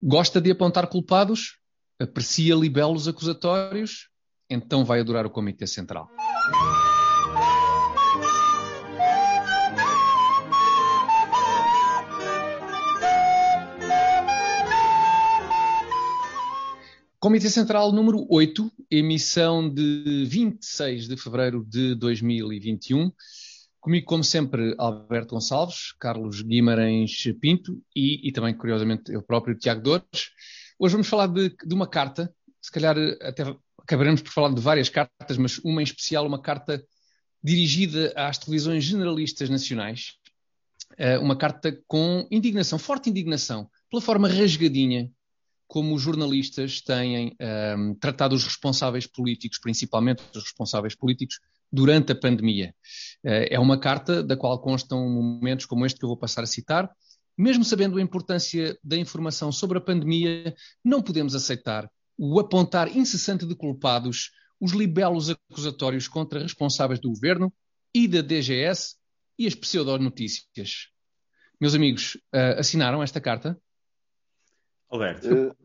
Gosta de apontar culpados? Aprecia libelos acusatórios? Então vai adorar o Comitê Central. Comitê Central número 8, emissão de 26 de fevereiro de 2021. Comigo, como sempre, Alberto Gonçalves, Carlos Guimarães Pinto e, e também, curiosamente, eu próprio, Tiago Dores. Hoje vamos falar de, de, uma carta, se calhar até acabaremos por falar de várias cartas, mas uma em especial, uma carta dirigida às televisões generalistas nacionais. Uh, uma carta com indignação, forte indignação, pela forma rasgadinha como os jornalistas têm um, ehm, tratado os responsáveis políticos, principalmente os responsáveis políticos, durante a pandemia. Eh, é uma carta da qual constam momentos como este que eu vou passar a citar. Mesmo sabendo a importância da informação sobre a pandemia, não podemos aceitar o apontar incessante de culpados, os libelos acusatórios contra responsáveis do governo e da DGS e as pseudonotícias. Meus amigos, uh, assinaram esta carta? Alberto. Uh,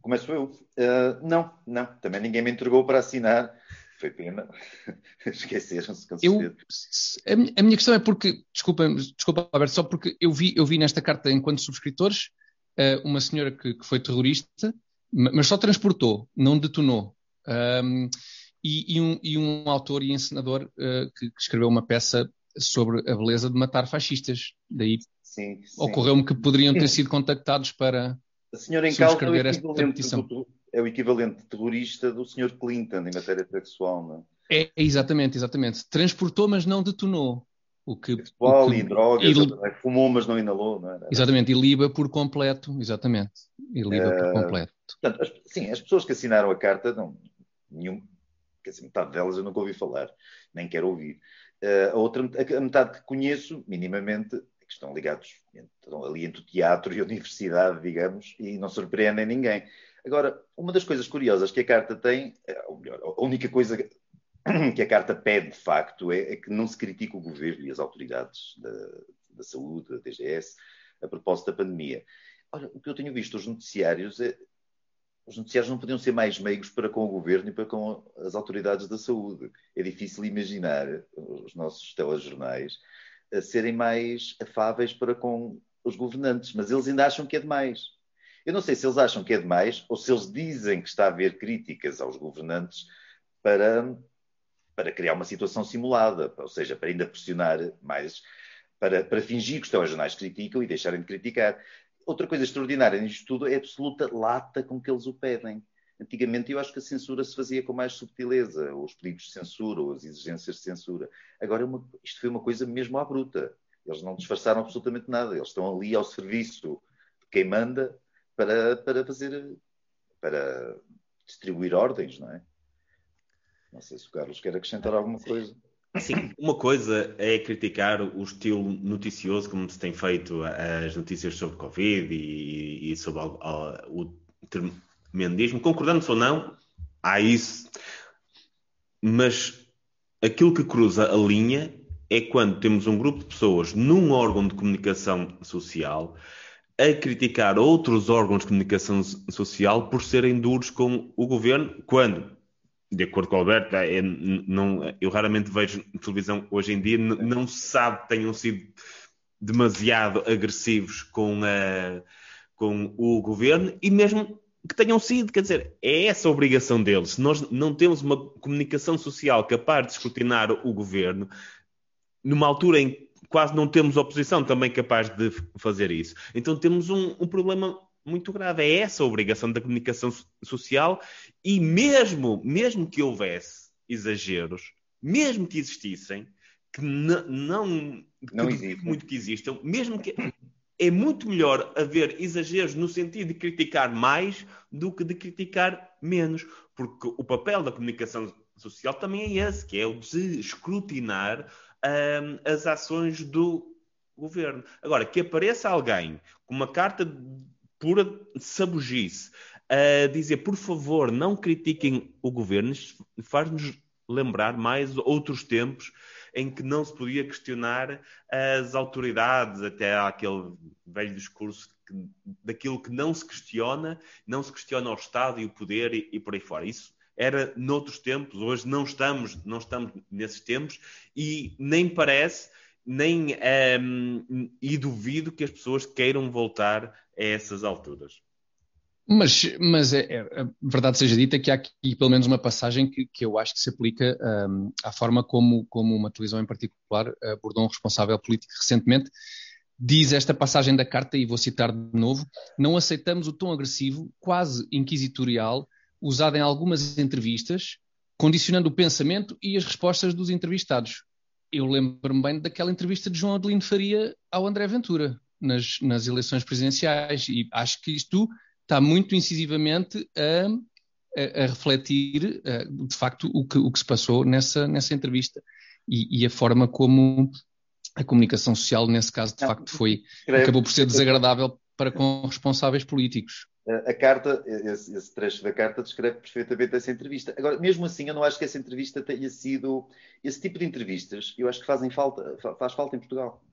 começo eu. Uh, não, não. Também ninguém me entregou para assinar. Foi pena. Esqueceram-se com eu, a, a, minha questão é porque, desculpa, desculpa, Alberto, só porque eu vi, eu vi nesta carta, enquanto subscritores, uh, uma senhora que, que, foi terrorista, mas só transportou, não detonou. Um, e, e, um, e, um, autor e encenador uh, que, que, escreveu uma peça sobre a beleza de matar fascistas. Daí ocorreu-me que poderiam ter sido contactados para a senhora em subscrever esta petição é o equivalente terrorista do Sr. Clinton em matéria sexual, não é? É, exatamente, exatamente. Transportou, mas não detonou. O que, Sexual o que, e drogas, e, fumou, mas não inalou, não é? Exatamente, e liba por completo, exatamente. E liba uh, por eh, completo. Portanto, as, sim, as pessoas que assinaram a carta, não, nenhum, quer dizer, metade delas eu nunca ouvi falar, nem quero ouvir. Uh, a outra, a metade que conheço, minimamente, que estão ligados estão ali entre o teatro e a universidade, digamos, e não surpreendem ninguém. Agora, uma das coisas curiosas que a carta tem, é, ou melhor, a única coisa que a carta pede de facto é, é que não se critique o governo e as autoridades da, da, saúde, da DGS, a propósito da pandemia. Olha, o que eu tenho visto nos noticiários é os noticiários não podiam ser mais meigos para com o governo e para com as autoridades da saúde. É difícil imaginar os nossos telejornais a serem mais afáveis para com os governantes, mas eles ainda acham que é demais. Eu não sei se eles acham que é demais ou se eles dizem que está a haver críticas aos governantes para, para criar uma situação simulada, ou seja, para ainda pressionar mais, para, para fingir que os telejornais criticam e deixarem de criticar. Outra coisa extraordinária nisto tudo é a absoluta lata com que eles o pedem. Antigamente eu acho que a censura se fazia com mais subtileza, os pedidos de censura ou as exigências de censura. Agora uma, isto foi uma coisa mesmo à bruta. Eles não disfarçaram absolutamente nada. Eles estão ali ao serviço de quem manda para, para fazer, para distribuir ordens, não é? Não sei se o Carlos quer acrescentar alguma coisa. Sim, uma coisa é criticar o estilo noticioso, como se tem feito as notícias sobre Covid e, e sobre o, o tremendismo. Concordando ou não, há isso. Mas aquilo que cruza a linha é quando temos um grupo de pessoas num órgão de comunicação social a criticar outros órgãos de comunicação social por serem duros com o governo, quando, de acordo com o Alberto, é, não, eu raramente vejo televisão hoje em dia, não se sabe que tenham sido demasiado agressivos com, a, com o governo e mesmo que tenham sido, quer dizer, é essa a obrigação deles. Se nós não temos uma comunicação social capaz de escrutinar o governo, numa altura em quase não temos oposição também capaz de fazer isso. Então temos um, um problema muito grave. É essa a obrigação da comunicação social e mesmo, mesmo que houvesse exageros, mesmo que existissem, que não, não existe. muito que existam, mesmo que é muito melhor haver exageros no sentido de criticar mais do que de criticar menos, porque o papel da comunicação social também é esse, que é o de escrutinar um, as ações do governo. Agora, que apareça alguém com uma carta pura sabugice a dizer, por favor, não critiquem o governo, faz-nos lembrar mais outros tempos em que não se podia questionar as autoridades, até aquele velho discurso que, daquilo que não se questiona, não se questiona o Estado e o poder e, e por aí fora. Isso era noutros tempos, hoje não estamos, não estamos nesses tempos e nem parece, nem um, ehm, e duvido que as pessoas queiram voltar a essas alturas. Mas, mas é, é, a verdade seja dita que há aqui pelo menos uma passagem que, que eu acho que se aplica um, à forma como, como uma televisão em particular abordou um responsável político recentemente. Diz esta passagem da carta, e vou citar de novo: Não aceitamos o tom agressivo, quase inquisitorial, usado em algumas entrevistas, condicionando o pensamento e as respostas dos entrevistados. Eu lembro-me bem daquela entrevista de João Adelino Faria ao André Ventura, nas, nas eleições presidenciais, e acho que isto está muito incisivamente a, a, a refletir, a, de facto, o que, o que, se passou nessa, nessa entrevista e, e, a forma como a comunicação social, nesse caso, de facto, foi, acabou por ser desagradável para com responsáveis políticos. A carta, esse, esse, trecho da carta descreve perfeitamente essa entrevista. Agora, mesmo assim, eu não acho que essa entrevista tenha sido esse tipo de entrevistas. Eu acho que fazem falta, faz falta em Portugal.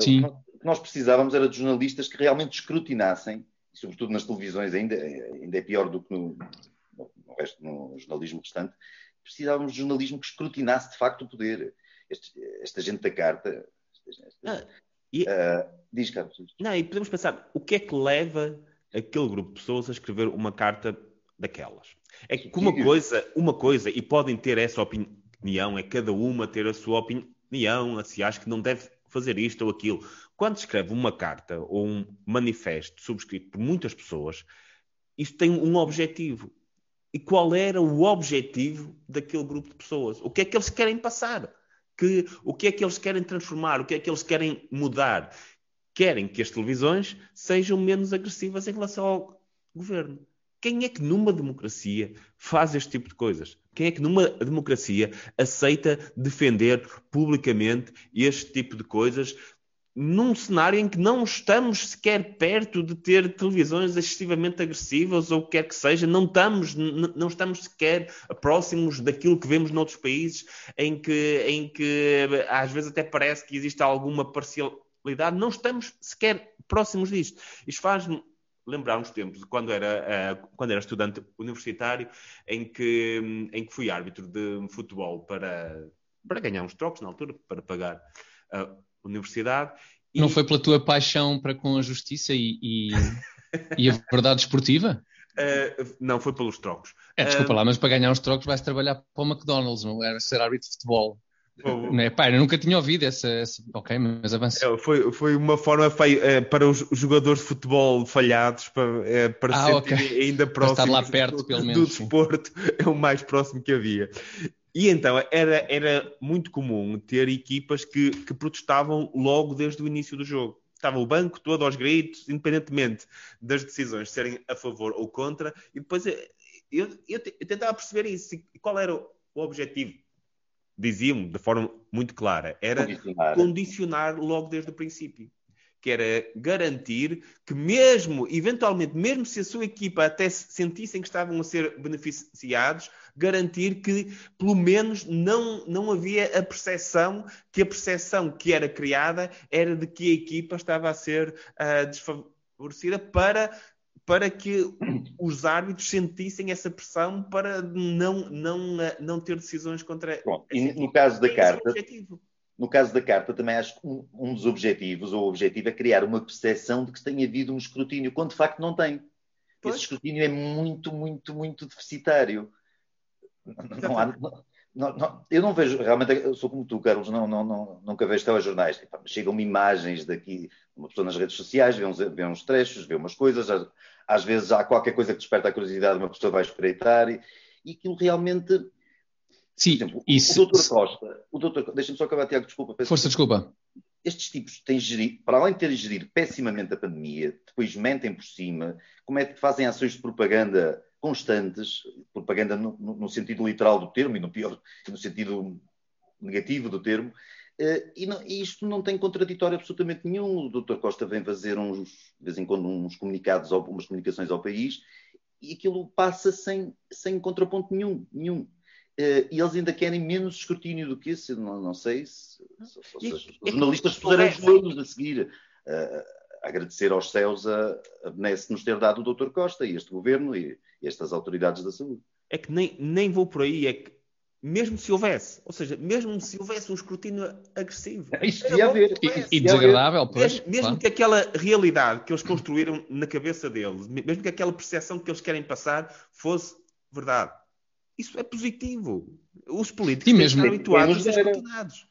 Sim. O que nós precisávamos era de jornalistas que realmente escrutinassem e sobretudo nas televisões ainda, ainda é pior do que no, no resto, no jornalismo restante, precisávamos de jornalismo que escrutinasse de facto o poder. Este, esta gente da carta. Esta, esta, ah, e, uh, diz, Carlos. Não, e podemos pensar, o que é que leva aquele grupo de pessoas a escrever uma carta daquelas? É que uma coisa, uma coisa, e podem ter essa opinião, é cada uma ter a sua opinião, se acha que não deve fazer isto ou aquilo. Quando escreve uma carta ou um manifesto subscrito por muitas pessoas, isto tem um objetivo. E qual era o objetivo daquele grupo de pessoas? O que é que eles querem passar? Que, o que é que eles querem transformar? O que é que eles querem mudar? Querem que as televisões sejam menos agressivas em relação ao governo. Quem é que numa democracia faz este tipo de coisas? Quem é que numa democracia aceita defender publicamente este tipo de coisas num cenário em que não estamos sequer perto de ter televisões excessivamente agressivas ou o que quer que seja, não estamos, não estamos sequer próximos daquilo que vemos noutros países em que, em que às vezes até parece que existe alguma não estamos sequer próximos disto. Isto faz-me lembrar uns tempos, quando era, uh, quando era estudante universitário, em que, em que fui árbitro de futebol para, para ganhar uns trocos na altura, para pagar a universidade. E... Não foi pela tua paixão para com a justiça e, e, e a verdade esportiva? Uh, não, foi pelos trocos. É, desculpa uh, lá, mas para ganhar uns trocos vais trabalhar para o McDonald's, não era ser árbitro de futebol. Não é, pá, eu nunca tinha ouvido essa. essa... Ok, mas avança. É, foi, foi uma forma feia, é, para os jogadores de futebol falhados para, é, para ah, okay. ainda próximo estar lá perto, do, pelo menos, do desporto. É o mais próximo que havia. E então era, era muito comum ter equipas que, que protestavam logo desde o início do jogo. Estava o banco todo aos gritos, independentemente das decisões serem a favor ou contra, e depois eu, eu, eu tentava perceber isso. Qual era o objetivo? Diziam de forma muito clara, era condicionar. condicionar logo desde o princípio. Que era garantir que, mesmo, eventualmente, mesmo se a sua equipa até sentissem que estavam a ser beneficiados, garantir que, pelo menos, não, não havia a percepção, que a percepção que era criada era de que a equipa estava a ser uh, desfavorecida para para que os árbitros sentissem essa pressão para não, não, não ter decisões contra. Bom, e no caso da carta. No caso da carta, também acho que um, um, dos objetivos, ou o objetivo, é criar uma percepção de que tem havido um escrutínio, quando de facto não tem. Pois. Esse escrutínio é muito, muito, muito deficitário. Não há, não, não, eu não vejo, realmente, eu sou como tu, Carlos, não, não, não, nunca vejo telejornais. Chegam-me imagens daqui, uma pessoa nas redes sociais, vê uns, vê uns trechos, vê umas coisas, às, vezes há qualquer coisa que desperta a curiosidade, uma pessoa vai espreitar e, e aquilo realmente. Sim, exemplo, isso, o doutor Costa, o deixa-me só acabar, Tiago, desculpa. Força, desculpa. Estes tipos têm gerido, para além de terem gerido pessimamente a pandemia, depois mentem por cima, como é que fazem ações de propaganda constantes, propaganda no, no, sentido literal do termo e no pior, no sentido negativo do termo, e, não, e, isto não tem contraditório absolutamente nenhum. O Dr. Costa vem fazer uns, de vez em quando, uns comunicados, ao, umas comunicações ao país, e aquilo passa sem, sem contraponto nenhum, nenhum. Uh, e eles ainda querem menos escrutínio do que esse, não, não sei se, se, se os jornalistas puseram joelhos a seguir. Uh, agradecer aos céus a, a benesse nos ter dado o Dr. Costa e este governo e, e estas autoridades da saúde. É que nem, nem vou por aí, é que mesmo se houvesse, ou seja, mesmo se houvesse um escrutínio agressivo. É isso devia haver. E, e desagradável, pois. Mesmo, mesmo claro. que aquela realidade que eles construíram na cabeça deles, mesmo que aquela percepção que eles querem passar fosse verdade. Isso é positivo. Os políticos e mesmo, habituados a ser escrutinados.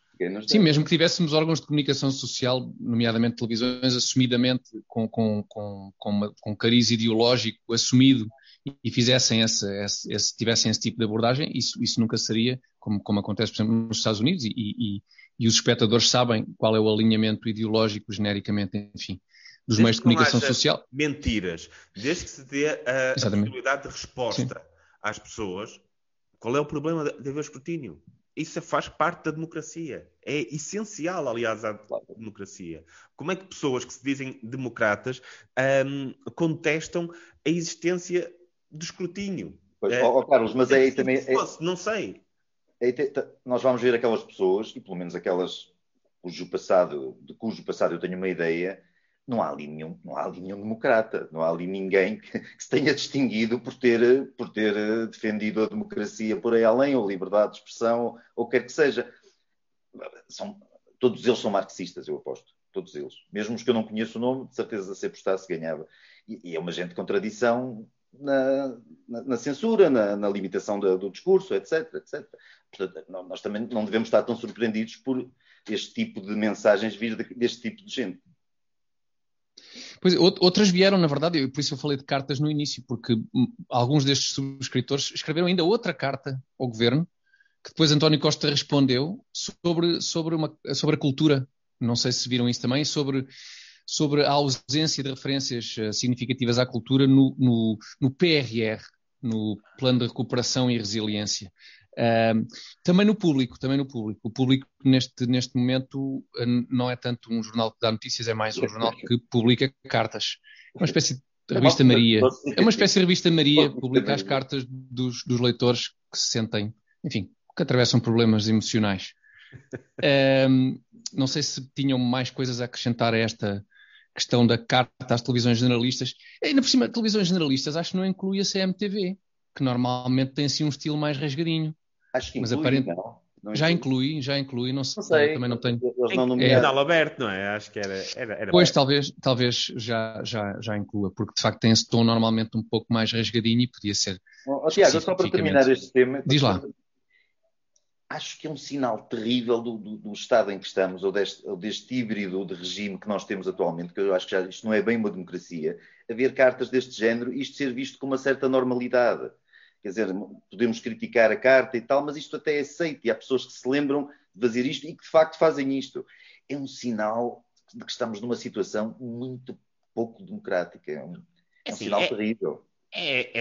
Sim, mesmo que tivéssemos órgãos de comunicação social, nomeadamente televisões, assumidamente com, com, com, com, uma, com cariz ideológico assumido e fizessem esse, esse, esse, tivessem esse tipo de abordagem, isso, isso nunca seria, como, como acontece, por exemplo, nos Estados Unidos, e, e, e os espectadores sabem qual é o alinhamento ideológico, genericamente, enfim, dos desde meios de comunicação social. Mentiras, desde que se dê a, a possibilidade de resposta Sim. às pessoas, qual é o problema de haver escrutínio? Isso faz parte da democracia. É essencial, aliás, à democracia. Como é que pessoas que se dizem democratas um, contestam a existência do escrutínio. Pois, é, oh, Carlos, mas é aí também. É, não sei. É, nós vamos ver aquelas pessoas, e pelo menos aquelas cujo passado, de cujo passado eu tenho uma ideia, não há ali nenhum, não há ali nenhum democrata, não há ali ninguém que, que se tenha distinguido por ter, por ter eh, defendido a democracia por aí além, ou liberdade de expressão, ou quer que seja. São, todos eles são marxistas, eu aposto. Todos eles. Mesmo os que eu não conheço o nome, de certeza se apostasse ganhava. E, e é uma gente de contradição na, na, na censura, na, na limitação do, do, discurso, etc, etc. Portanto, nós também não devemos estar tão surpreendidos por este tipo de mensagens vir deste tipo de gente. Pois, outras vieram, na verdade, por isso eu falei de cartas no início, porque alguns destes subscritores escreveram ainda outra carta ao governo, que depois António Costa respondeu sobre, sobre, uma, sobre a cultura. Não sei se viram isso também, sobre sobre a ausência de referências eh, significativas à cultura no, no, no PRR, no Plano de Recuperação e Resiliência. Uh, também no público, também no público. O público neste, neste momento eh, não é tanto um jornal que dá notícias, é mais um jornal que publica cartas. É uma espécie de revista Maria. É uma espécie de revista Maria, publica as cartas dos, dos leitores que se sentem, enfim, que atravessam problemas emocionais. Uh, não sei se tinham mais coisas a acrescentar a esta, questão da carta às televisões generalistas. E ainda por cima, televisões generalistas, acho que não inclui a CMTV, que normalmente tem assim um estilo mais rasgadinho. Acho que inclui, Mas aparentemente não. já inclui, já inclui, não, sei, não sei, também não tenho. Eles não é canal aberto, não é? Acho que era. era, era pois, talvez, talvez já, já, já inclua, porque de facto tem esse tom normalmente um pouco mais rasgadinho e podia ser. Oh, Tiago, só para terminar este tema. Diz lá acho que é um sinal terrível do, do, do estado em que estamos, ou deste, ou deste, híbrido de regime que nós temos atualmente, que eu acho que já, isto não é bem uma democracia, haver cartas deste género e isto ser visto com uma certa normalidade. Quer dizer, podemos criticar a carta e tal, mas isto até é aceito e há pessoas que se lembram de fazer isto e que de facto fazem isto. É um sinal de que estamos numa situação muito pouco democrática. É um, é um assim, sinal é, terrível. É,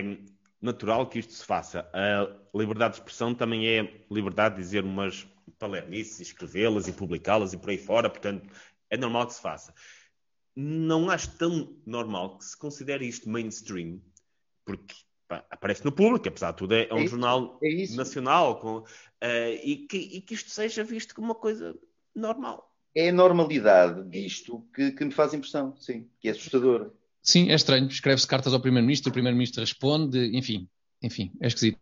é, natural que isto se faça. A liberdade de expressão também é liberdade de dizer umas palermices, escrevê-las e publicá-las e por aí fora, portanto, é normal que se faça. Não acho tão normal que se considere isto mainstream, porque pá, aparece no público, apesar de tudo, é, é um é jornal é nacional com, uh, e, que, e, que, isto seja visto como uma coisa normal. É a normalidade disto que, que me faz impressão, sim, que é assustador. Sim, é estranho. Escreve-se cartas ao Primeiro-Ministro, o Primeiro-Ministro responde, enfim, enfim, é esquisito.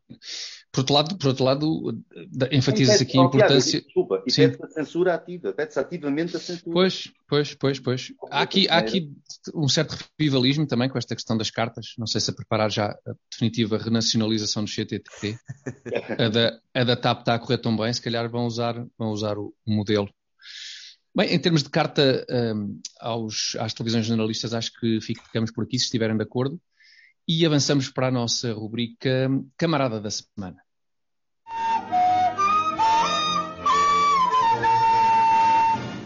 Por outro lado, por outro lado enfatiza-se aqui a importância. Desculpa, e pede-se a censura ativa, pede-se ativamente a censura. Pois, pois, pois, pois. Há aqui, há aqui um certo revivalismo também com esta questão das cartas. Não sei se a preparar já a definitiva renacionalização do CTT. a, da, a da TAP está a correr tão bem, se calhar vão usar, vão usar o, o modelo. Bem, em termos de carta um, aos, às televisões jornalistas, acho que ficamos por aqui, se estiverem de acordo, e avançamos para a nossa rubrica Camarada da Semana.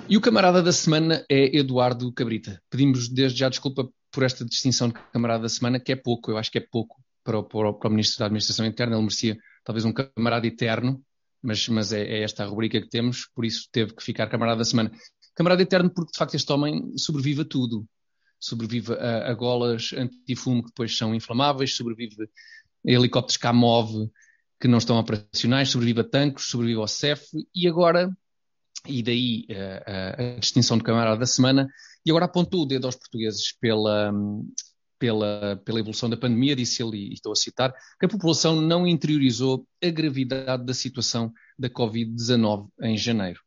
E o camarada da semana é Eduardo Cabrita. Pedimos desde já desculpa por esta distinção de camarada da semana, que é pouco, eu acho que é pouco para o, para o, para o Ministro da Administração Interna. Ele merecia talvez um camarada eterno, mas, mas é, é, esta a rubrica que temos, por isso teve que ficar camarada da semana. Camarada eterno, porque de facto este homem sobrevive a tudo. Sobrevive a, a golas antifumo que depois são inflamáveis, sobrevive a helicópteros Kamov, que não estão operacionais, sobrevive a tanques, sobrevive ao CEF e agora, e daí a, a distinção de camarada da semana, e agora apontou o dedo aos portugueses pela, pela, pela evolução da pandemia, disse ele, e estou a citar, que a população não interiorizou a gravidade da situação da Covid-19 em janeiro.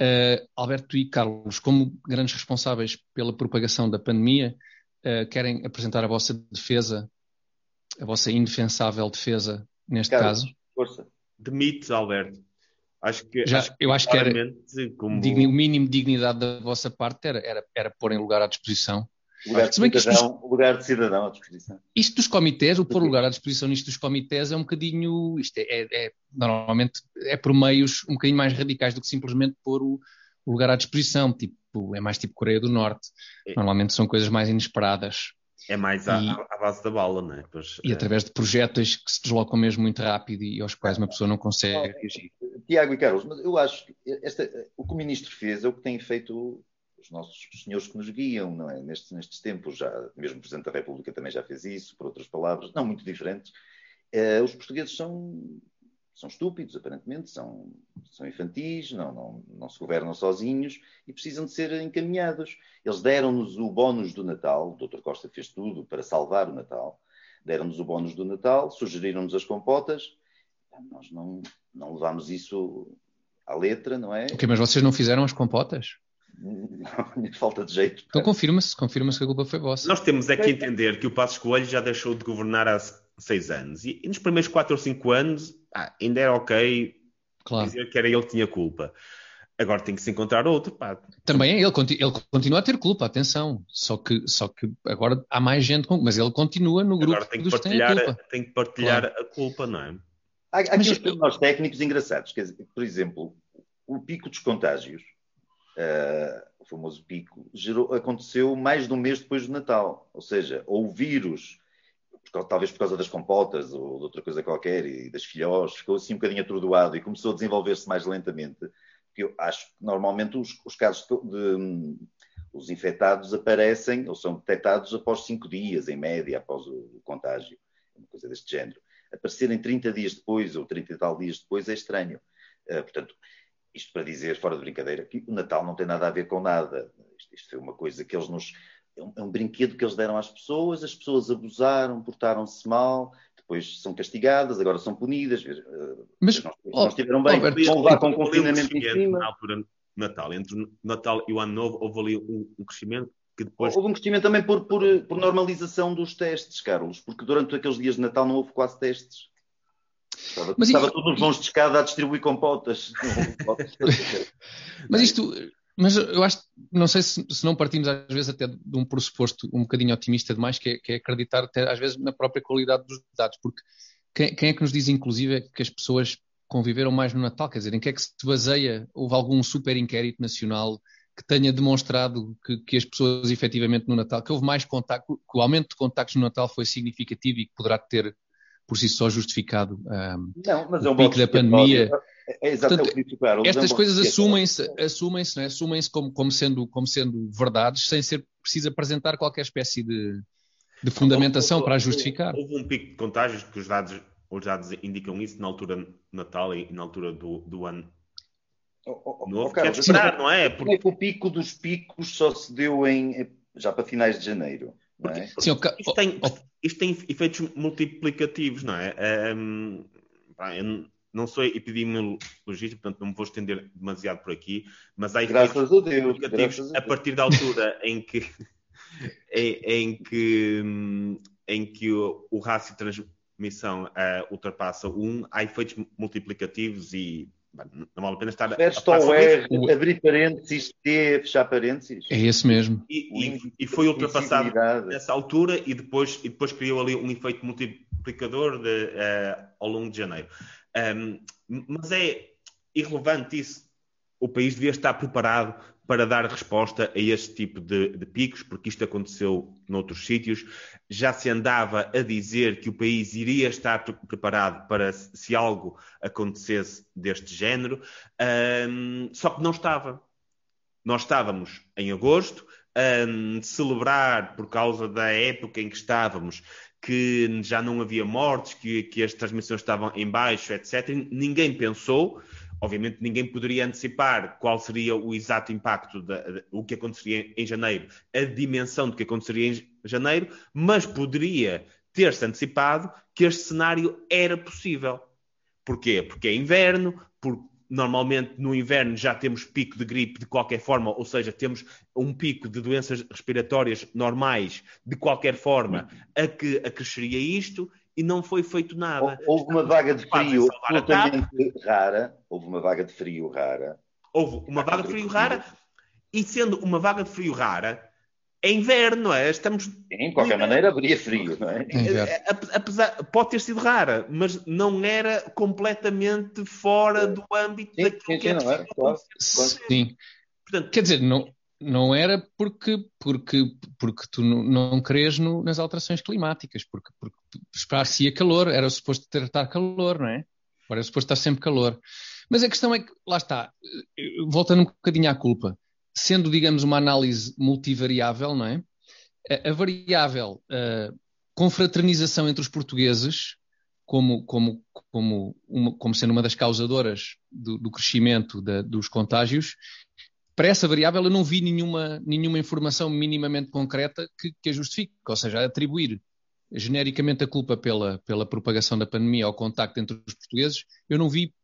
Uh, Alberto e Carlos, como grandes responsáveis pela propagação da pandemia, uh, querem apresentar a vossa defesa, a vossa indefensável defesa neste Carlos, caso? Força. Demite, Alberto. Acho que, Já, acho que eu acho que era como... digni, o mínimo de dignidade da vossa parte era, era, era pôr em lugar à disposição Lugar de, cidadão, isto, lugar de cidadão à disposição. Isto dos comitês, o pôr lugar à disposição nisto dos comitês é um bocadinho. Isto é, é, é, normalmente é por meios um bocadinho mais radicais do que simplesmente pôr o, o lugar à disposição. Tipo, é mais tipo Coreia do Norte. É. Normalmente são coisas mais inesperadas. É mais à, e, à base da bala, não é? Pois, e é... através de projéteis que se deslocam mesmo muito rápido e aos quais uma pessoa não consegue reagir. Tiago e Carlos, mas eu acho que esta, o que o Ministro fez é o que tem feito os nossos senhores que nos guiam, não é? Nestes, nestes tempos, já, mesmo o Presidente da República também já fez isso, por outras palavras, não muito diferentes. Uh, os portugueses são, são estúpidos, aparentemente, são, são infantis, não, não, não se governam sozinhos e precisam de ser encaminhados. Eles deram-nos o bónus do Natal, o Dr. Costa fez tudo para salvar o Natal, deram-nos o bónus do Natal, sugeriram-nos as compotas, nós não, não levámos isso à letra, não é? Ok, mas vocês não fizeram as compotas? falta de jeito. Então confirma-se, confirma-se que a culpa foi vossa. Nós temos é que entender que o Passos Coelho já deixou de governar há seis anos e, e nos primeiros quatro ou cinco anos ah, ainda era ok claro. dizer que era ele que tinha culpa. Agora tem que se encontrar outro. Pá. Também é ele, ele continua a ter culpa, atenção. Só que, só que agora há mais gente com. Mas ele continua no grupo agora tem que partilhar, tem, tem que partilhar claro. a culpa, não é? Há, há aqui uns pormenores técnicos engraçados. Quer dizer, por exemplo, o pico dos contágios uh, o famoso pico, gerou, aconteceu mais de um mês depois do Natal. Ou seja, ou o vírus, por, talvez por causa das compotas ou de outra coisa qualquer, e das filhós, ficou assim um bocadinho atordoado e começou a desenvolver-se mais lentamente. Porque eu acho que normalmente os, os casos de, de os infectados aparecem ou são detectados após cinco dias, em média, após o, contágio, uma coisa deste género. Aparecerem 30 dias depois ou 30 e tal dias depois é estranho. Uh, portanto, isto para dizer, fora de brincadeira, que o Natal não tem nada a ver com nada. Isto, isto foi uma coisa que eles nos. É um, é um, brinquedo que eles deram às pessoas, as pessoas abusaram, portaram-se mal, depois são castigadas, agora são punidas. Mas não, oh, não estiveram bem, oh, vão levar com confinamento em cima. Na altura Natal, entre o Natal e o Ano Novo, houve ali um, um crescimento que depois. Houve um crescimento também por, por, por normalização dos testes, Carlos, porque durante aqueles dias de Natal não houve quase testes. Estava, mas estava todos os mãos de escada a distribuir compotas. mas isto, mas eu acho, não sei se, se, não partimos às vezes até de um pressuposto um bocadinho otimista demais, que é, que é acreditar até às vezes na própria qualidade dos dados, porque quem, quem, é que nos diz inclusive que as pessoas conviveram mais no Natal? Quer dizer, em que é que se baseia? Houve algum super inquérito nacional que tenha demonstrado que, que, as pessoas efetivamente no Natal, que houve mais contacto, que o aumento de contactos no Natal foi significativo e que poderá ter por si só justificado um, não, mas é um pico da pandemia. É, é Portanto, estas coisas assumem-se assumem -se, assumem-se como, como, sendo, como sendo verdades sem ser preciso apresentar qualquer espécie de, de fundamentação para justificar. Houve um pico de contágios que os dados, os dados indicam isso na altura do Natal e na altura do, do ano oh, oh, novo. Oh, Carlos, esperar, não é? Porque... O pico dos picos só se deu em, já para finais de janeiro. Porque, é? Sim, isto, tem, isto, tem, efeitos multiplicativos, não é? Um, eu não sou epidemiologista, portanto não me vou estender demasiado por aqui, mas há efeitos graças multiplicativos a, a partir da altura em que, em, em, que, em que o, o rácio de transmissão uh, ultrapassa 1, há efeitos multiplicativos e não vale a pena estar Feste a, R, o... abrir parênteses, T, fechar parênteses. É esse mesmo. E, e, e foi ultrapassado nessa altura e depois, e depois criou ali um efeito multiplicador de, uh, ao longo de janeiro. Um, mas é irrelevante isso. O país devia estar preparado para dar resposta a este tipo de, de, picos, porque isto aconteceu noutros sítios. Já se andava a dizer que o país iria estar preparado para se algo acontecesse deste género, um, só que não estava. Nós estávamos em agosto, um, celebrar por causa da época em que estávamos, que já não havia mortes, que, que as transmissões estavam em baixo, etc. Ninguém pensou, obviamente ninguém poderia antecipar qual seria o exato impacto, o que aconteceria em janeiro, a dimensão do que aconteceria em janeiro, mas poderia ter-se antecipado que este cenário era possível. Porquê? Porque é inverno, porque normalmente no inverno já temos pico de gripe de qualquer forma, ou seja, temos um pico de doenças respiratórias normais de qualquer forma a que acresceria isto e não foi feito nada. Houve uma vaga de frio absolutamente rara. Houve uma vaga de frio rara. Houve uma vaga de frio rara e sendo uma vaga de frio rara, é inverno, não é? Estamos. Sim, de qualquer maneira haveria frio, não é? é apesar, pode ter sido rara, mas não era completamente fora do âmbito sim, daquilo sim, que é não era, claro, Sim. Portanto, Quer dizer, não, não era porque, porque, porque tu não, não crês no, nas alterações climáticas, porque, porque esperar-se-ia calor, era suposto estar calor, não é? Agora é suposto estar sempre calor. Mas a questão é que, lá está, voltando um bocadinho à culpa sendo, digamos, uma análise multivariável, não é? A, a variável a confraternização entre os portugueses, como, como, como, uma, como sendo uma das causadoras do, do crescimento da, dos contágios, para essa variável eu não vi nenhuma, nenhuma informação minimamente concreta que, que a justifique, ou seja, atribuir genericamente a culpa pela, pela propagação da pandemia ao contacto entre os portugueses, eu não vi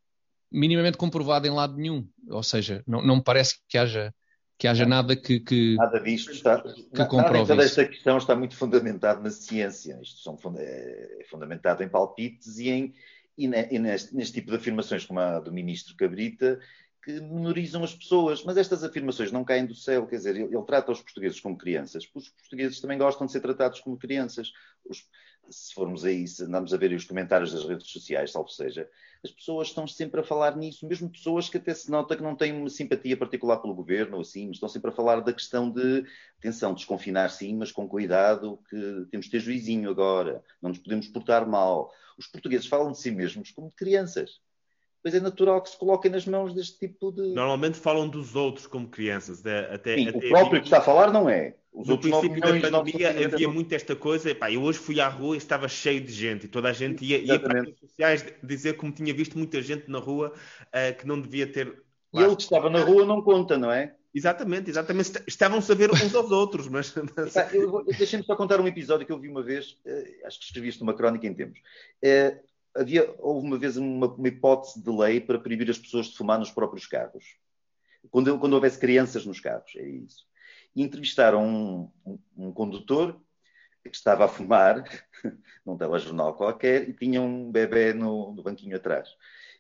minimamente comprovado em lado nenhum. Ou seja, não, não me parece que haja que haja nada que, que nada disto está que comprove nada esta questão está muito fundamentado na ciência isto são, é, é fundamentado em palpites e em e, e neste, neste, tipo de afirmações como a do ministro Cabrita que menorizam as pessoas mas estas afirmações não caem do céu quer dizer ele, ele trata os portugueses como crianças os portugueses também gostam de ser tratados como crianças os, se formos aí, se andamos a ver os comentários das redes sociais, salvo seja, as pessoas estão sempre a falar nisso, mesmo pessoas que até se nota que não têm uma simpatia particular pelo governo, assim, estão sempre a falar da questão de, atenção, desconfinar sim, mas com cuidado, que temos de ter juizinho agora, não nos podemos portar mal. Os portugueses falam de si mesmos como de crianças. Pois é natural que se coloquem nas mãos deste tipo de. Normalmente falam dos outros como crianças. Até, sim, até o próprio que está a falar não é. Os no princípio da pandemia havia muito esta coisa, epá, eu hoje fui à rua e estava cheio de gente, e toda a gente ia, ia para as redes sociais dizer como tinha visto muita gente na rua uh, que não devia ter. E ele que estava na rua não conta, não é? Exatamente, exatamente. Estavam-se a ver uns aos outros, mas. Deixem-me só contar um episódio que eu vi uma vez, uh, acho que escrevi isto numa crónica em tempos. Uh, havia, houve uma vez uma, uma, hipótese de lei para proibir as pessoas de fumar nos próprios carros. Quando, quando houvesse crianças nos carros, é isso e entrevistaram um, um, um condutor que estava a fumar num telejornal qualquer e tinha um bebê no, no, banquinho atrás.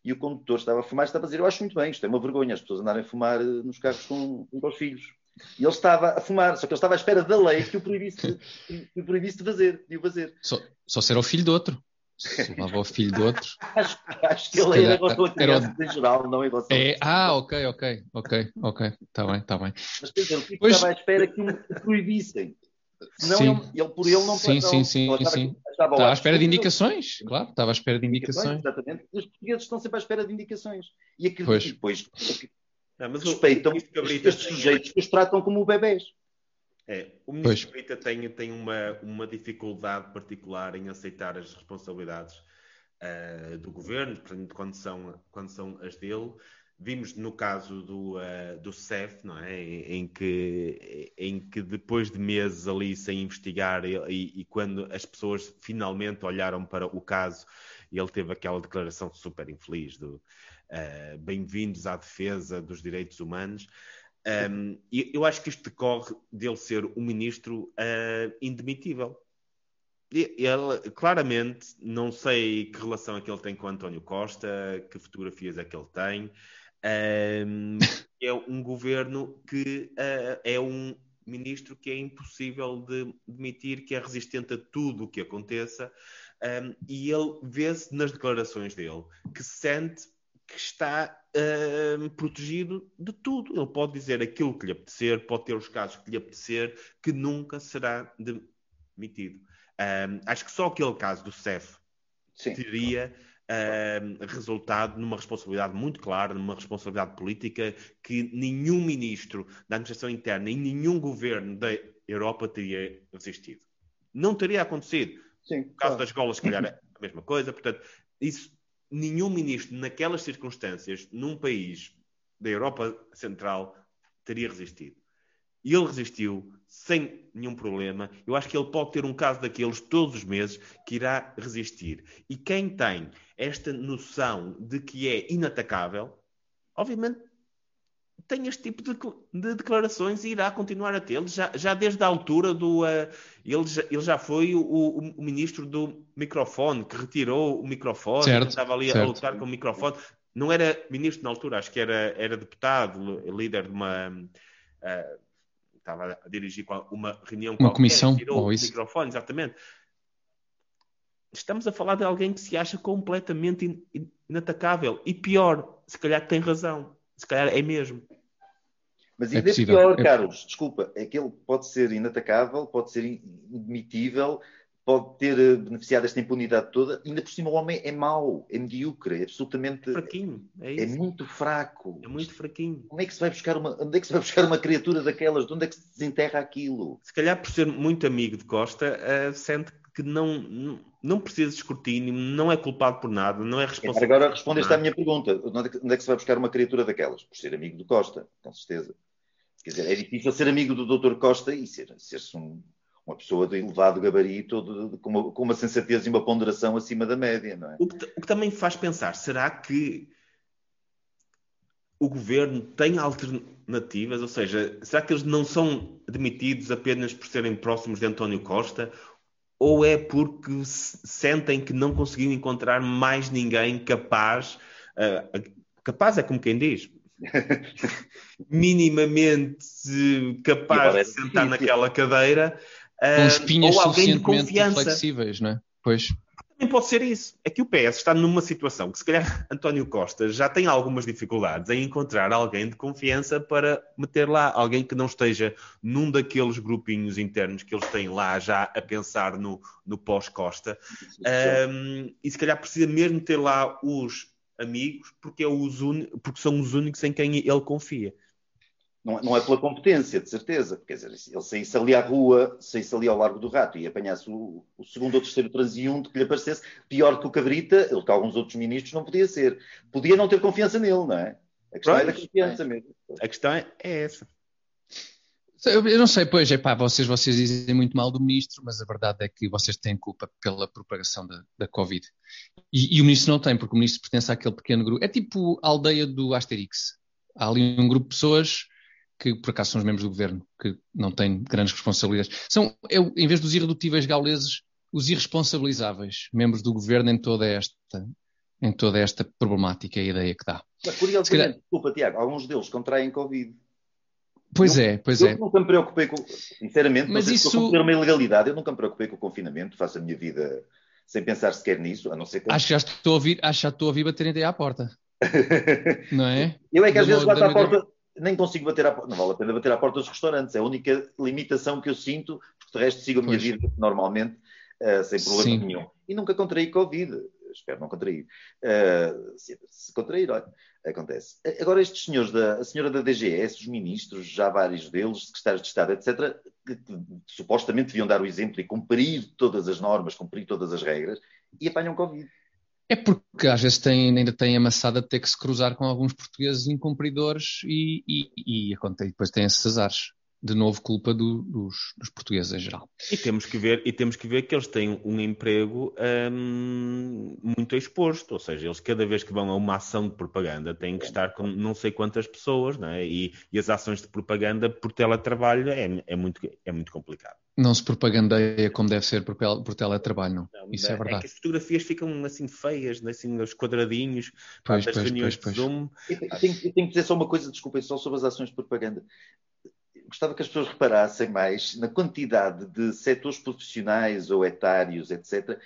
E o condutor estava a fumar estava a dizer: Eu acho muito bem, isto é uma vergonha as pessoas andarem a fumar eh, nos carros com, com os filhos. E ele estava a fumar, só que ele estava à espera da lei que o proibisse, que o proibisse de fazer. De o fazer. Só, só ser o filho do outro. Levava o filho do outro. acho, acho que ele era em relação a crianças em geral, não em relação é, Ah, ok, ok, ok, ok. Está bem, está bem. Mas quer dizer, o tipo pois... estava à espera que o proibissem. Senão sim. Ele, ele, por ele não Sim, sim, sim. Estava, sim. estava à espera de indicações, claro, estava à espera de indicações. Exatamente. Os portugueses estão sempre à espera de indicações. E aquilo pois. depois não, mas respeitam estes sujeitos que os tratam como bebés. É, o ministro Brita tem, tem uma, uma dificuldade particular em aceitar as responsabilidades uh, do governo, quando são, quando são as dele. Vimos no caso do, uh, do CEF, não é? Em, que, em que depois de meses ali sem investigar e, e quando as pessoas finalmente olharam para o caso, ele teve aquela declaração super infeliz do uh, bem-vindos à defesa dos direitos humanos. Um, eu acho que isto decorre dele ser um ministro uh, indemitível. Ele, claramente, não sei que relação é que ele tem com António Costa, que fotografias é que ele tem. Um, é um governo que uh, é um ministro que é impossível de demitir, que é resistente a tudo o que aconteça. Um, e ele vê-se nas declarações dele que se sente que está uh, protegido de tudo. Ele pode dizer aquilo que lhe apetecer, pode ter os casos que lhe apetecer, que nunca será demitido. Um, acho que só aquele caso do CEF Sim. teria uh, resultado numa responsabilidade muito clara, numa responsabilidade política que nenhum ministro da administração interna e nenhum governo da Europa teria resistido. Não teria acontecido. Sim, no caso das escolas, se calhar, é a mesma coisa. Portanto, isso, nenhum ministro, naquelas circunstâncias, num país da Europa Central, teria resistido. E ele resistiu sem nenhum problema. Eu acho que ele pode ter um caso daqueles todos os meses que irá resistir. E quem tem esta noção de que é inatacável, obviamente tem este tipo de, de declarações e irá continuar a tê-lo, já, já, desde a altura do. Uh, ele, já, ele, já, foi o, o, o, ministro do microfone, que retirou o microfone, certo, estava ali certo. a lutar com o microfone. Não era ministro na altura, acho que era, era deputado, líder de uma. Uh, estava a dirigir uma reunião uma qualquer, comissão, tirou o isso. microfone, exatamente. Estamos a falar de alguém que se acha completamente inatacável. E pior, se calhar tem razão. Se calhar é mesmo. Mas ainda é possível. pior, é... Carlos, desculpa, é que ele pode ser inatacável, pode ser indemitível, pode ter eh, beneficiado desta impunidade toda. Ainda por cima, o homem é mau, é medíocre, é absolutamente. Fraquinho, é, é muito fraco. É muito fraquinho. Como é que se vai buscar uma, onde é que se vai buscar uma criatura daquelas? De onde é que se desenterra aquilo? Se calhar, por ser muito amigo de Costa, uh, sente que não, não precisa de escrutínio, não é culpado por nada, não é responsável. Agora respondeste à minha pergunta: onde é que se vai buscar uma criatura daquelas? Por ser amigo do Costa, com certeza. Quer dizer, é difícil ser amigo do Dr. Costa e ser, ser-se um, uma pessoa de elevado gabarito, de, de, com, uma, com, uma, sensatez e uma ponderação acima da média, não é? O que, o que também faz pensar, será que o governo tem alternativas? Ou seja, será que eles não são demitidos apenas por serem próximos de António Costa? Ou é porque sentem que não conseguiram encontrar mais ninguém capaz, uh, capaz é como quem diz, minimamente capaz de sentar naquela cadeira com espinhas ou alguém de confiança. flexíveis, não é? Pois. Pode ser isso. É que o PS está numa situação que, se calhar, António Costa já tem algumas dificuldades em encontrar alguém de confiança para meter lá. Alguém que não esteja num daqueles grupinhos internos que eles têm lá já a pensar no, no pós-Costa. Um, e, se calhar, precisa mesmo ter lá os amigos porque, é os un... porque são os únicos em quem ele confia. Não, não, é pela competência, de certeza. Quer dizer, ele saísse ali à rua, saísse ali ao Largo do Rato e apanhasse o, o segundo ou terceiro transeunte que lhe aparecesse, pior que o Cabrita, ele que alguns outros ministros não podia ser. Podia não ter confiança nele, não é? A questão é da confiança é. mesmo. A questão é, é essa. Eu não sei, pois, é pá, vocês, vocês dizem muito mal do ministro, mas a verdade é que vocês têm culpa pela propagação da, da Covid. E, e, o ministro não tem, porque o ministro pertence àquele pequeno grupo. É tipo a aldeia do Asterix. Há ali um grupo de pessoas que por acaso são os membros do governo, que não têm grandes responsabilidades. São, eu, em vez dos irredutíveis gauleses, os irresponsabilizáveis, membros do governo em toda esta, em toda esta problemática e ideia que dá. Mas, curiosamente, calhar... desculpa, Tiago, alguns deles contraem Covid. Pois eu, é, pois eu é. Eu nunca me preocupei com, sinceramente, mas isso... ter uma ilegalidade, eu nunca me preocupei com o confinamento, faço a minha vida sem pensar sequer nisso, a não ser que... Acho que já estou a ouvir, acho que já estou a ouvir baterem à porta. não é? Eu é que às vezes bato à porta, nem consigo bater à porta, não vale a pena bater à porta dos restaurantes, é a única limitação que eu sinto, porque de resto sigo a minha pois. vida normalmente, uh, sem problema Sim. nenhum. E nunca contraí Covid, espero não contrair. Uh, se, se contrair, olha, acontece. Agora, estes senhores, da, a senhora da DGS, os ministros, já vários deles, secretários de Estado, etc., que, que, supostamente deviam dar o exemplo e cumprir todas as normas, cumprir todas as regras, e apanham Covid. É porque às vezes tem, ainda tem amassada ter que se cruzar com alguns portugueses incumpridores e, e, e, e depois tem esses azares de novo culpa do, dos, dos, portugueses em geral. E temos que ver, e temos que ver que eles têm um emprego hum, muito exposto, ou seja, eles cada vez que vão a uma ação de propaganda têm que estar com não sei quantas pessoas, não é? e, e as ações de propaganda por teletrabalho é, é, muito, é muito complicado. Não se propagandeia como deve ser por, por teletrabalho, não. não Isso é, é verdade. É que as fotografias ficam assim feias, né? assim, os quadradinhos, pois, das pois, reuniões pois, pois. de Zoom. Eu tenho, eu tenho que dizer só uma coisa, desculpem, só sobre as ações de propaganda gostava que as pessoas reparassem mais na quantidade de setores profissionais ou etários, etc.,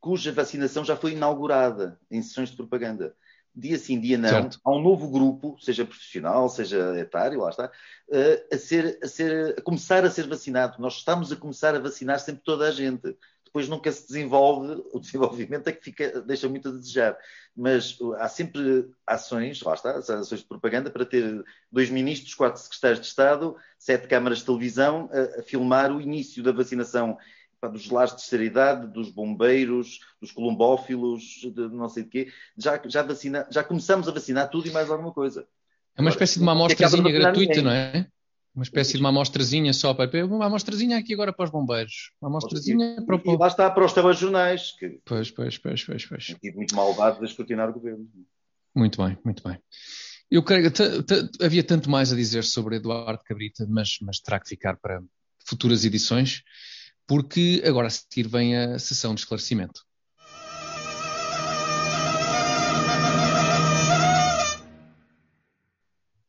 cuja vacinação já foi inaugurada em sessões de propaganda. Dia sim, dia não, certo. há um novo grupo, seja profissional, seja etário, lá está, eh, a, ser, a, ser, a começar a ser vacinado. Nós estamos a começar a vacinar sempre toda a gente. Depois nunca se desenvolve, o desenvolvimento é que fica, deixa muito a desejar. Mas há sempre ações, lá está, ações de propaganda para ter dois ministros, quatro secretários de Estado, sete câmaras de televisão a, a filmar o início da vacinação dos lares de terceira idade, dos bombeiros, dos colombófilos, de não sei de quê. Já, já, vacina, já começamos a vacinar tudo e mais alguma coisa. É uma espécie de uma amostrazinha gratuita, não é? Uma espécie de uma amostrazinha só para. Uma amostrazinha aqui agora para os bombeiros. Uma amostrazinha para o povo. E lá está para os telejornais. Que pois, pois, pois, pois. pois. Tem sido muito malvado de escrutinar o governo. Muito bem, muito bem. Eu creio que havia tanto mais a dizer sobre Eduardo Cabrita, mas, mas terá que ficar para futuras edições, porque agora a seguir vem a sessão de esclarecimento.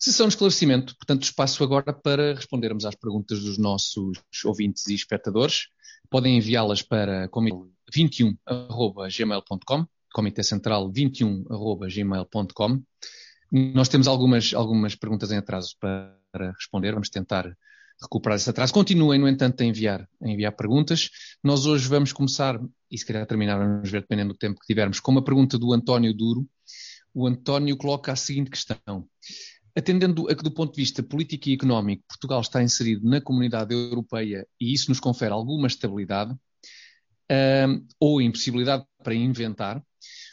Sessão de esclarecimento, portanto, espaço agora para respondermos às perguntas dos nossos ouvintes e espectadores. Podem enviá-las para 21.gmail.com, Comitê Central 21.gmail.com. Nós temos algumas, algumas perguntas em atraso para responder, vamos tentar recuperar esse atraso. Continuem, no entanto, a enviar, a enviar perguntas. Nós hoje vamos começar, e se calhar terminar, vamos ver, dependendo do tempo que tivermos, com uma pergunta do António Duro. O António coloca a seguinte questão. Atendendo a que, do ponto de vista político e económico, Portugal está inserido na comunidade europeia e isso nos confere alguma estabilidade ou impossibilidade para inventar,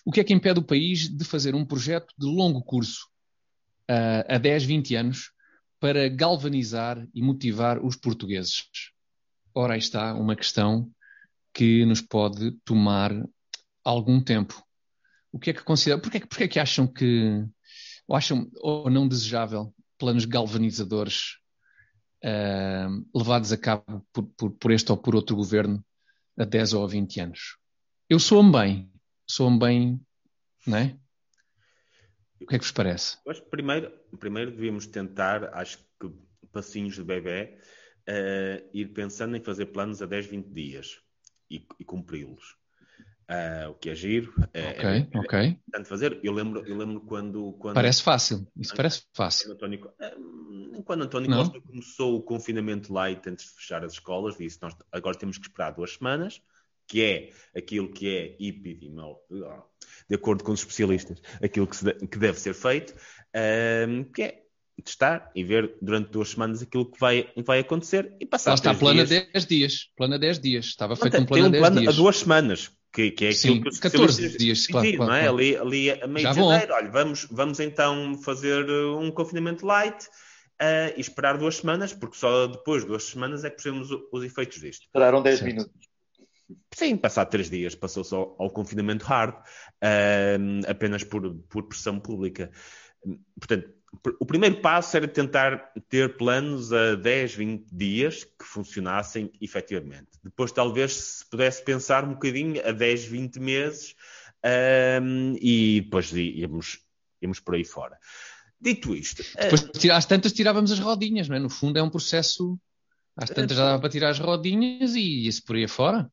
o que é que impede o país de fazer um projeto de longo curso, uh, a 10, 20 anos, para galvanizar e motivar os portugueses? Ora, aí está uma questão que nos pode tomar algum tempo. O que é que considera? Porquê, porquê é que acham que ou acham ou não desejável planos galvanizadores uh, levados a cabo por, por, por, este ou por outro governo a 10 ou a 20 anos? Eu sou-me bem, sou-me bem, não é? O que é que vos parece? Acho primeiro, primeiro devíamos tentar, acho que passinhos de bebê, uh, ir pensando em fazer planos a 10, 20 dias e, e cumpri-los. Uh, o que é giro. É, ok, é, ok. Tanto fazer. Eu lembro, eu lembro quando, quando. Parece fácil. Isso parece fácil. Quando António, quando António Costa começou o confinamento light antes de fechar as escolas, disse: Nós agora temos que esperar duas semanas, que é aquilo que é epidemiológico, de acordo com os especialistas, aquilo que, se, que deve ser feito, uh, que é testar e ver durante duas semanas aquilo que vai, vai acontecer e passar. Lá está, plano dias. a 10 dias. Plano a 10 dias. Estava feito um plano, um plano a 10 dias. a duas semanas que, que é aquilo Sim, que os 14 dias, claro, claro, não é? Claro. Ali, ali a meio Já de janeiro, olha, vamos, vamos então fazer uh, um confinamento light uh, e esperar duas semanas, porque só depois de duas semanas é que percebemos os efeitos disto. Esperaram 10 certo. minutos. Sim, passado três dias passou-se ao, ao, confinamento hard, uh, apenas por, por pressão pública. Portanto, o primeiro passo era tentar ter planos a 10, 20 dias que funcionassem efetivamente. Depois, talvez, se pudesse pensar um bocadinho a 10, 20 meses um, e depois íamos, íamos por aí fora. Dito isto. Depois, às tantas, tirávamos as rodinhas, não é? No fundo, é um processo. Às tantas já dava para tirar as rodinhas e ia-se por aí fora.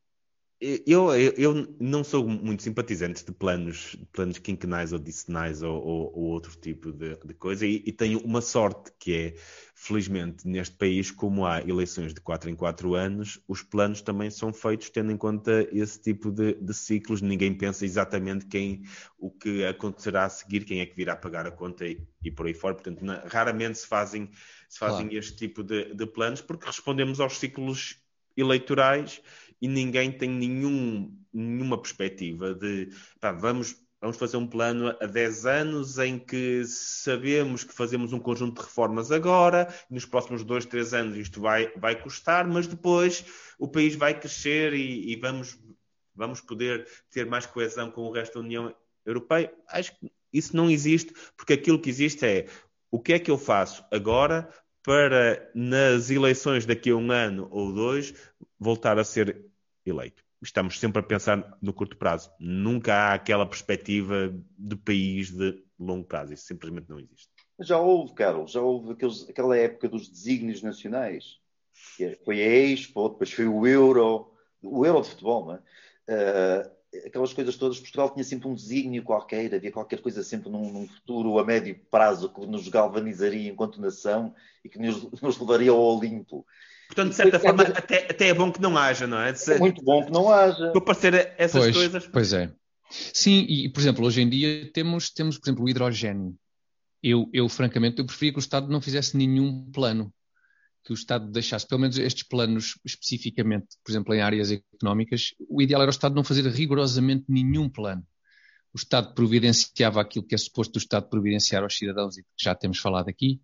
Eu, eu, eu, não sou muito simpatizante de planos, planos quinquenais ou decenais ou, ou, ou, outro tipo de, de coisa e, e, tenho uma sorte que é, felizmente, neste país, como há eleições de 4 em 4 anos, os planos também são feitos tendo em conta esse tipo de, de ciclos. Ninguém pensa exatamente quem, o que acontecerá a seguir, quem é que virá pagar a conta e, e por aí fora. Portanto, na, raramente se fazem, se fazem claro. este tipo de, de planos porque respondemos aos ciclos eleitorais e ninguém tem nenhum, nenhuma perspectiva de pá, vamos, vamos fazer um plano a 10 anos em que sabemos que fazemos um conjunto de reformas agora, nos próximos 2, 3 anos isto vai, vai custar, mas depois o país vai crescer e, e vamos, vamos poder ter mais coesão com o resto da União Europeia. Acho que isso não existe, porque aquilo que existe é o que é que eu faço agora para nas eleições daqui a um ano ou dois voltar a ser eleito. Estamos sempre a pensar no curto prazo. Nunca há aquela perspectiva de país de longo prazo. Isso simplesmente não existe. Já houve, Carlos, já houve aqueles, aquela época dos desígnios nacionais. Que foi a Expo, depois foi o Euro, o Euro de futebol, não é? Uh, aquelas coisas todas, Portugal tinha sempre um desígnio qualquer, havia qualquer coisa sempre num, num, futuro a médio prazo que nos galvanizaria enquanto nação e que nos, nos levaria ao Olimpo. Portanto, de certa é, forma, é, até, até é bom que não haja, não é? é muito bom que não haja. Para parecer essas pois, coisas. Pois é. Sim, e por exemplo, hoje em dia temos, temos por exemplo, o hidrogênio. Eu, eu, francamente, eu preferia que o Estado não fizesse nenhum plano. Que o Estado deixasse, pelo menos estes planos especificamente, por exemplo, em áreas económicas, o ideal era o Estado não fazer rigorosamente nenhum plano. O Estado providenciava aquilo que é suposto o Estado providenciar aos cidadãos e que já temos falado aqui,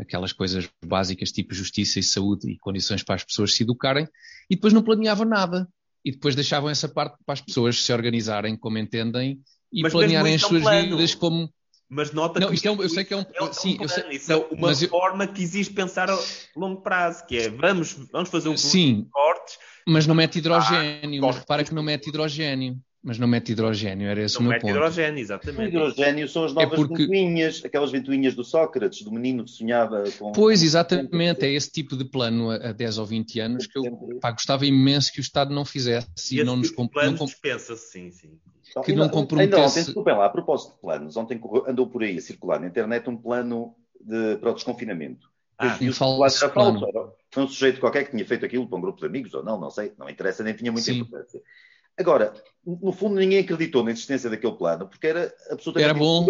aquelas coisas básicas tipo justiça e saúde e condições para as pessoas se educarem, e depois não planeavam nada. E depois deixavam essa parte para as pessoas se organizarem como entendem e Mas planearem as suas plano. vidas como. Mas nota não, que isto é um, eu sei que é um, é um sim, plano. Sei, isso é uma forma eu... que exige pensar a longo prazo, que é vamos, vamos fazer um sim, de cortes. Mas não mete hidrogênio, ah, mas repara que não mete hidrogênio. Mas não mete hidrogênio, era esse não o meu mete ponto. hidrogênio, exatamente. O hidrogênio são as é novas é porque... ventoinhas, aquelas ventoinhas do Sócrates, do menino que sonhava com... Pois, exatamente, é esse tipo de plano a 10 ou 20 anos que eu pá, gostava imenso que o Estado não fizesse e, e não nos comp... não comp... dispensa-se, sim, sim. Então, que ainda, não comprometesse... Ainda ontem, desculpem lá, a propósito de planos, ontem andou por aí a circular na internet um plano de, para o desconfinamento. Ah, um falso plano. Foi um sujeito qualquer que tinha feito aquilo para um grupo de amigos ou não, não sei, não interessa, nem tinha muita Sim. importância. Agora, no fundo, ninguém acreditou na existência daquele plano, porque era absolutamente era bom.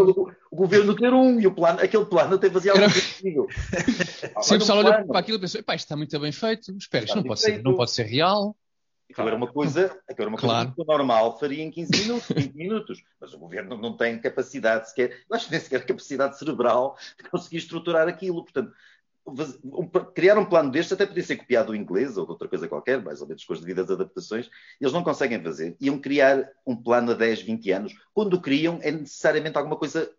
o governo ter um, e o plano, aquele plano até fazia algo comigo. Se o pessoal olhou para aquilo e pensou, isto está muito bem feito, espera, isto não pode, ser, não pode ser real. Aquilo era uma coisa, aquilo era uma claro. coisa normal, faria em 15 minutos, 20 minutos, mas o governo não tem capacidade sequer, eu acho que nem sequer capacidade cerebral de conseguir estruturar aquilo. Portanto, criar um plano deste até podia ser copiado do inglês ou de outra coisa qualquer, mais ou menos com as devidas adaptações. Eles não conseguem fazer. Iam criar um plano a 10, 20 anos. Quando o criam, é necessariamente alguma coisa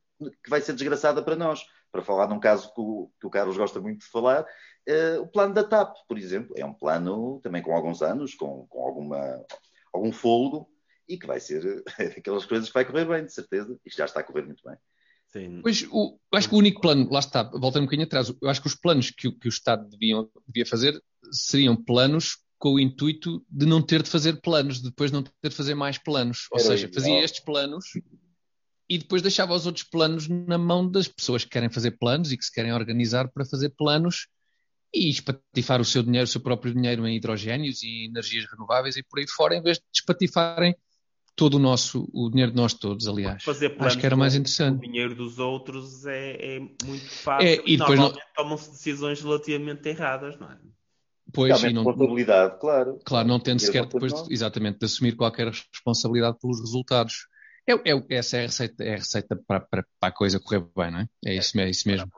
que vai ser desgraçada para nós. Para falar num caso que o, que o Carlos gosta muito de falar, uh, o plano da TAP, por exemplo, é um plano também com alguns anos, com, com alguma, algum fôlego, e que vai ser aquelas coisas que vai correr bem, de certeza. Isto já está a correr muito bem. Sim. Pois, o, eu acho que o único plano, lá está, voltando um bocadinho atrás, eu acho que os planos que, que o Estado deviam, devia fazer seriam planos com o intuito de não ter de fazer planos, de depois não ter de fazer mais planos. Ou Era seja, fazia estes planos e depois deixava os outros planos na mão das pessoas que querem fazer planos e que se querem organizar para fazer planos e espatifar o seu dinheiro, o seu próprio dinheiro em hidrogénios e energias renováveis e por aí fora, em vez de espatifarem todo o nosso, o dinheiro de nós todos, aliás. Fazer Acho que era mais interessante. O dinheiro dos outros é, é muito fácil é, e, depois normalmente não... tomam-se decisões relativamente erradas, não é? Pois, e não, responsabilidade, claro. Claro, não tendo sequer depois, de, exatamente, de assumir qualquer responsabilidade pelos resultados. É, é, essa é a receita, é a receita para, para, para a coisa correr bem, não é? É isso, é isso mesmo.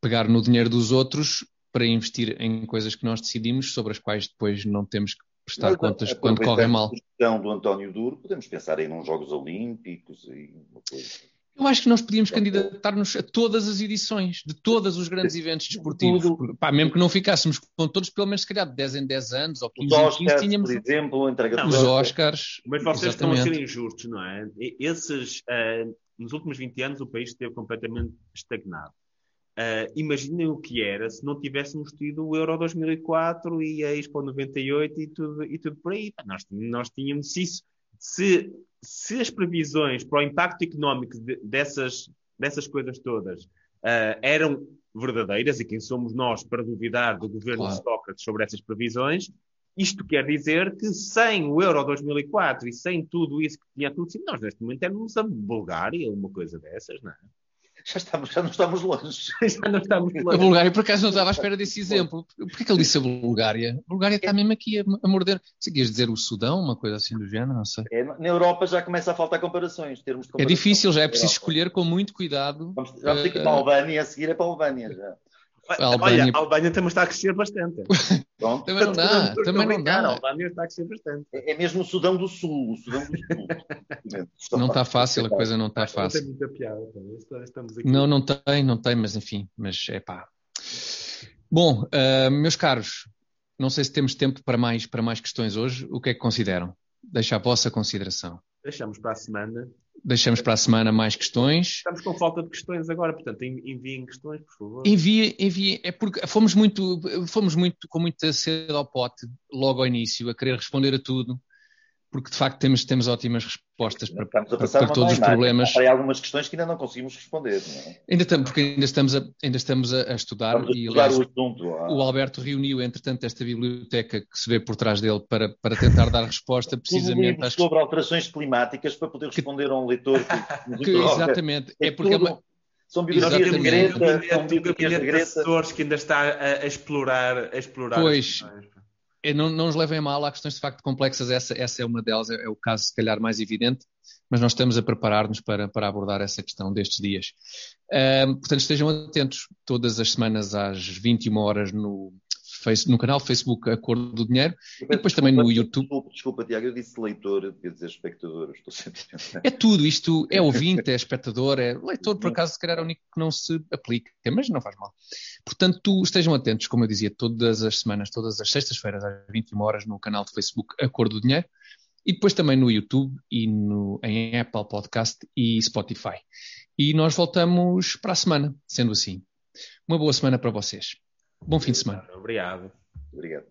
Pegar no dinheiro dos outros para investir em coisas que nós decidimos, sobre as quais depois não temos que prestar Mas, contas quando corre mal. A questão do António Duro, podemos pensar em uns Jogos Olímpicos e uma coisa. Eu acho que nós podíamos candidatar-nos a todas as edições, de todos os grandes eventos desportivos. Pá, mesmo que não ficássemos com todos, pelo menos se calhar de 10 em 10 anos ou 15 Oscars, em 15, tínhamos. Por exemplo, não, Os Oscars. Mas vocês exatamente. estão a ser injustos, não é? Esses, uh, nos últimos 20 anos, o país esteve completamente estagnado. Uh, imaginem o que era se não tivéssemos tido o Euro 2004 e a Expo 98 e tudo, e tudo por aí. Nós, nós tínhamos isso. Se, se as previsões para o impacto económico de, dessas, dessas coisas todas uh, eram verdadeiras, e quem somos nós para duvidar do governo claro. de Sócrates sobre essas previsões, isto quer dizer que sem o Euro 2004 e sem tudo isso que tinha acontecido, nós neste momento éramos a Bulgária, uma coisa dessas, não é? Já, estamos, já não estamos longe. já não estamos longe. A Bulgária, por acaso, não estava à espera desse exemplo. Porquê que ele disse a Bulgária? A Bulgária está mesmo aqui a, a morder. Se queres dizer o Sudão, uma coisa assim do género, não sei. É, na Europa já começa a faltar comparações. Termos comparação. É difícil, já é preciso escolher com muito cuidado. Vamos, vamos ter que ir para a Albânia, a seguir é para a Albânia já. A Albânia... Olha, a Albânia também está a crescer bastante. Pronto. Também não dá, também não dá. A Albânia está a crescer bastante. É, é mesmo o Sudão do Sul, o Sudão do Sul. não está fácil, a coisa não está fácil. Não tem muita piada, estamos aqui. Não, não tem, não tem, mas enfim, mas é pá. Bom, uh, meus caros, não sei se temos tempo para mais, para mais questões hoje. O que é que consideram? Deixa a vossa consideração. Deixamos para a semana. Deixamos para a semana mais questões. Estamos com falta de questões agora, portanto, enviem questões, por favor. Enviem, enviem. É porque fomos muito, fomos muito com muita sede ao pote logo ao início, a querer responder a tudo. Porque de facto temos, temos ótimas respostas para, para, para todos os problemas. Há algumas questões que ainda não conseguimos responder. Não é? Ainda estamos, porque ainda estamos a, ainda estamos a, a estudar. Vamos e, aliás, o, assunto, o Alberto reuniu, entretanto, esta biblioteca que se vê por trás dele para, para tentar dar resposta precisamente às... sobre alterações climáticas para poder responder que... a um leitor que, que exatamente, é, é porque é tudo... é uma são biografias de Greta, são biografias de Greta. que ainda está a, a explorar, a explorar. Pois, não, não nos levem a mal, há questões de facto complexas, essa, essa é uma delas, é, é o caso se calhar mais evidente, mas nós estamos a preparar-nos para, para abordar essa questão destes dias. Portanto, estejam atentos todas as semanas às 21 horas no, face, no canal Facebook Acordo do Dinheiro e depois também no YouTube. Desculpa, desculpa, Tiago, eu disse leitor, devia dizer espectador, estou sempre É tudo, isto é ouvinte, é espectador, é leitor, por acaso, se calhar é o único que não se aplica, mas não faz mal. Portanto, estejam atentos, como eu dizia, todas as semanas, todas as sextas-feiras, às 21 horas, no canal Facebook Acordo do Dinheiro e depois também no YouTube e no, em Apple Podcast e Spotify. E nós voltamos para a semana, sendo assim. Uma boa semana para vocês. Bom fim de semana. Obrigado. Obrigado.